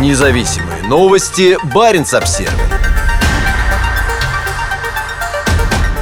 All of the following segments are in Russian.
Независимые новости. Барин обсерва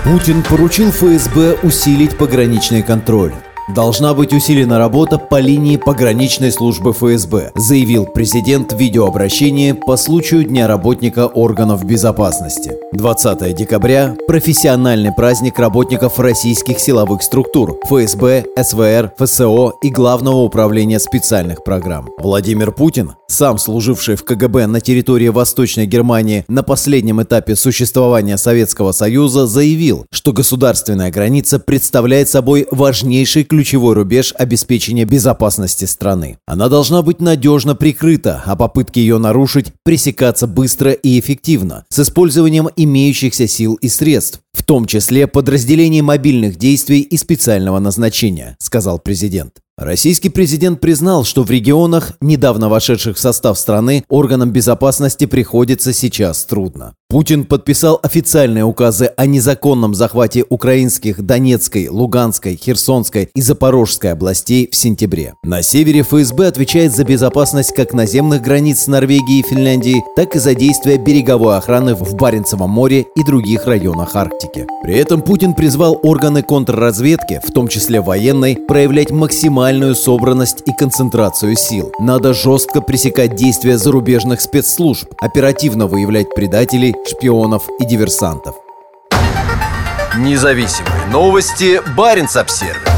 Путин поручил ФСБ усилить пограничный контроль. Должна быть усилена работа по линии пограничной службы ФСБ, заявил президент в видеообращении по случаю Дня работника органов безопасности. 20 декабря – профессиональный праздник работников российских силовых структур ФСБ, СВР, ФСО и Главного управления специальных программ. Владимир Путин, сам служивший в КГБ на территории Восточной Германии на последнем этапе существования Советского Союза, заявил, что государственная граница представляет собой важнейший ключевой рубеж обеспечения безопасности страны. Она должна быть надежно прикрыта, а попытки ее нарушить пресекаться быстро и эффективно, с использованием имеющихся сил и средств, в том числе подразделений мобильных действий и специального назначения, сказал президент. Российский президент признал, что в регионах, недавно вошедших в состав страны, органам безопасности приходится сейчас трудно. Путин подписал официальные указы о незаконном захвате украинских Донецкой, Луганской, Херсонской и Запорожской областей в сентябре. На севере ФСБ отвечает за безопасность как наземных границ Норвегии и Финляндии, так и за действия береговой охраны в Баренцевом море и других районах Арктики. При этом Путин призвал органы контрразведки, в том числе военной, проявлять максимальную собранность и концентрацию сил. Надо жестко пресекать действия зарубежных спецслужб, оперативно выявлять предателей, шпионов и диверсантов. Независимые новости. Барин обсервис